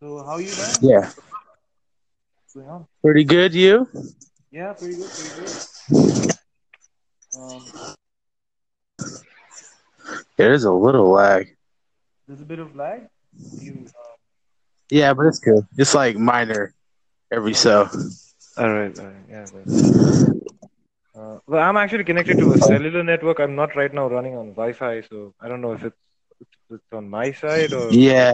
So how you, man? Yeah. What's going on? Pretty good, you? Yeah, pretty good, pretty good. Um, There's a little lag. there's a bit of lag. You, uh, Yeah, but it's good. It's like minor every so. all right, all right, yeah. But, uh, well, I'm actually connected to a cellular network. I'm not right now running on Wi-Fi, so I don't know if it's it's on my side or Yeah.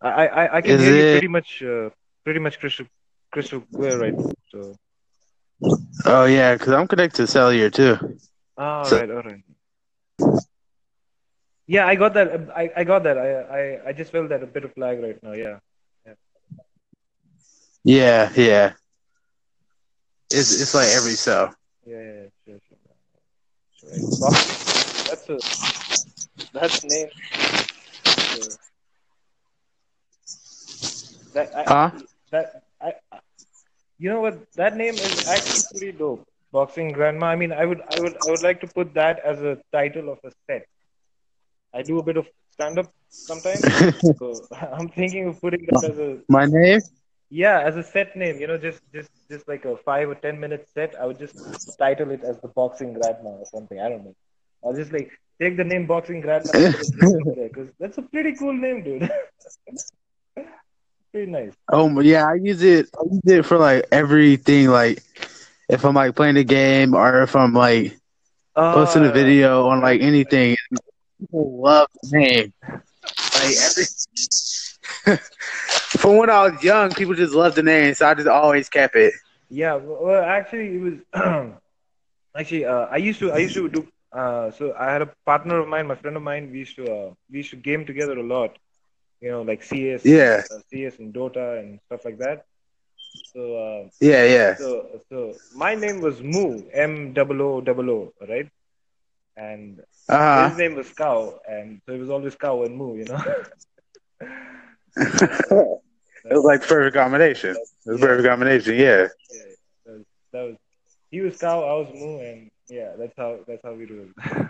I I, I- can Is hear you pretty much uh, pretty much crystal crystal clear right now. So Oh yeah, because I'm connected to cellular too. all So- right, all right. Yeah, I got that. I, I got that. I, I I just felt that a bit of lag right now. Yeah. Yeah, yeah. yeah. It's it's like every so. Yeah, yeah, yeah, sure, sure. Right. That's a that's name. That I, Huh? that I- you know what? That name is actually pretty dope. Boxing grandma. I mean, I would I would I would like to put that as a title of a set. I do a bit of stand up sometimes, so I'm thinking of putting that as a My name? yeah, as a set name, you know, just just just like a five or ten minute set, I would just title it as the boxing grandma or something. I don't know. I'll just like take the name boxing grandma because that's a pretty cool name, dude. pretty nice. Oh yeah, I use it. I use it for like everything. Like if I'm like playing a game or if I'm like posting a Uh, video on like anything. People love the name. Like every from when I was young, people just loved the name, so I just always kept it. Yeah, well, well, actually, it was actually uh, I used to I used to do. Uh, so I had a partner of mine, my friend of mine. We used to uh, we used to game together a lot. You know, like CS, Yeah. uh, CS and Dota and stuff like that. So uh, Yeah, yeah. so so my name was Moo, M O double O, right? And Uh his name was Cow, and so it was always Cow and Moo, you know. it was like perfect combination. It was perfect combination. Yeah. yeah, that was, that was he was Cow, I was Moo, and yeah, that's how that's how we do it.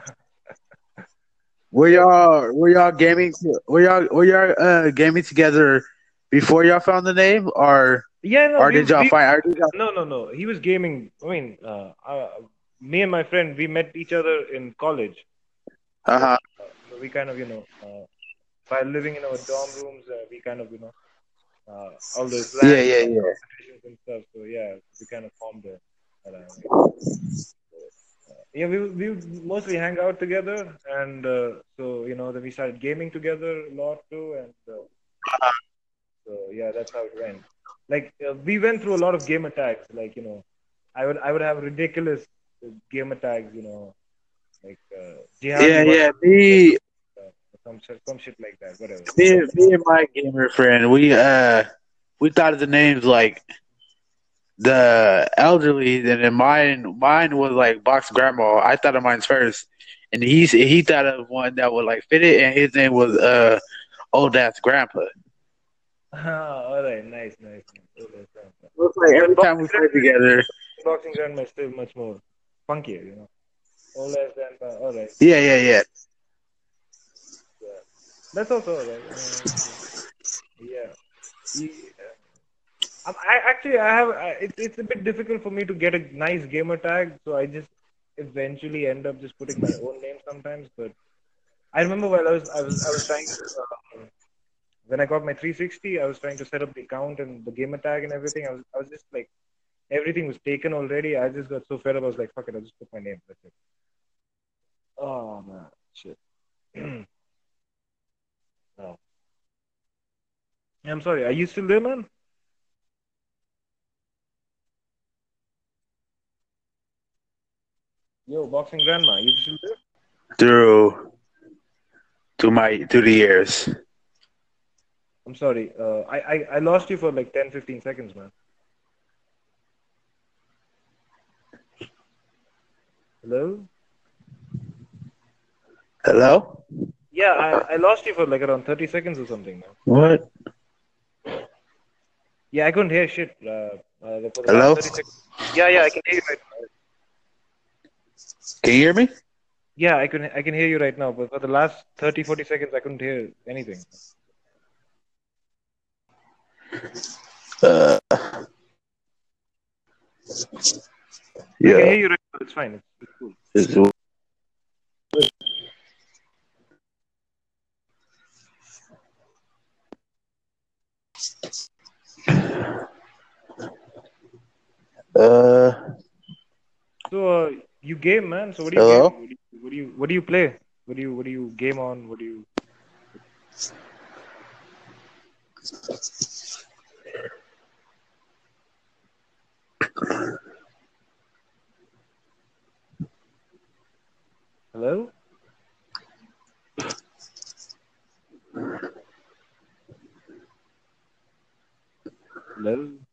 Were y'all were y'all gaming? Were y'all were y'all uh, gaming together before y'all found the name, or yeah, no, or did y'all we- find? Did y'all, No, no, no. He was gaming. I mean, uh, uh, me and my friend, we met each other in college. uh huh. So we kind of, you know, uh, while living in our dorm rooms, uh, we kind of, you know, uh, all those Yeah, yeah, yeah. and stuff. So yeah, we kind of formed a. Uh, yeah, we we mostly hang out together, and uh, so you know, then we started gaming together a lot too, and uh, so yeah, that's how it went. Like uh, we went through a lot of gamer tags. Like you know, I would I would have ridiculous gamer tags. You know, like uh, Yeah, yeah. Me, some shit, some shit like that. Whatever. me, me and my gamer friend, we uh, we thought of the names like the elderly, and then mine, mine was like box grandma. I thought of mine first, and he he thought of one that would like fit it, and his name was uh, old ass grandpa. Oh, all right, nice, nice. nice. Okay, fine, fine. It was like every time we play together. Boxing grandma is still much more funkier, you know. All less grandpa. All right, Yeah, yeah, yeah. that's also all right. Uh, yeah. yeah. Um, I actually I have I, it's it's a bit difficult for me to get a nice gamer tag, so I just eventually end up just putting my own name sometimes. But I remember while I was I was I was trying to um, when I got my 360, I was trying to set up the account and the gamer tag and everything. I was I was just like everything was taken already. I just got so fed up. I was like, fuck it, I'll just put my name. That's it. Oh man, shit. oh. I'm sorry. Are you still there, man? Yo, boxing grandma, you still there? Through, through my through the years. I'm sorry. Uh, I, I I lost you for like 10, 15 seconds, man. Hello? Hello. Yeah, I, I lost you for like around 30 seconds or something, man. What? Yeah, I couldn't hear shit. Uh, uh, Hello? last 30 seconds. Yeah, yeah, I can hear you right now. Can you hear me? Yeah, I can I can hear you right now, but for the last 30, 40 seconds, I couldn't hear anything. Uh, I can yeah. hear you right now. It's fine. It's, it's cool. It's- So uh, you game, man. So what do you Hello? game? What do you what do you what do you play? What do you what do you game on? What do you? Hello. Hello.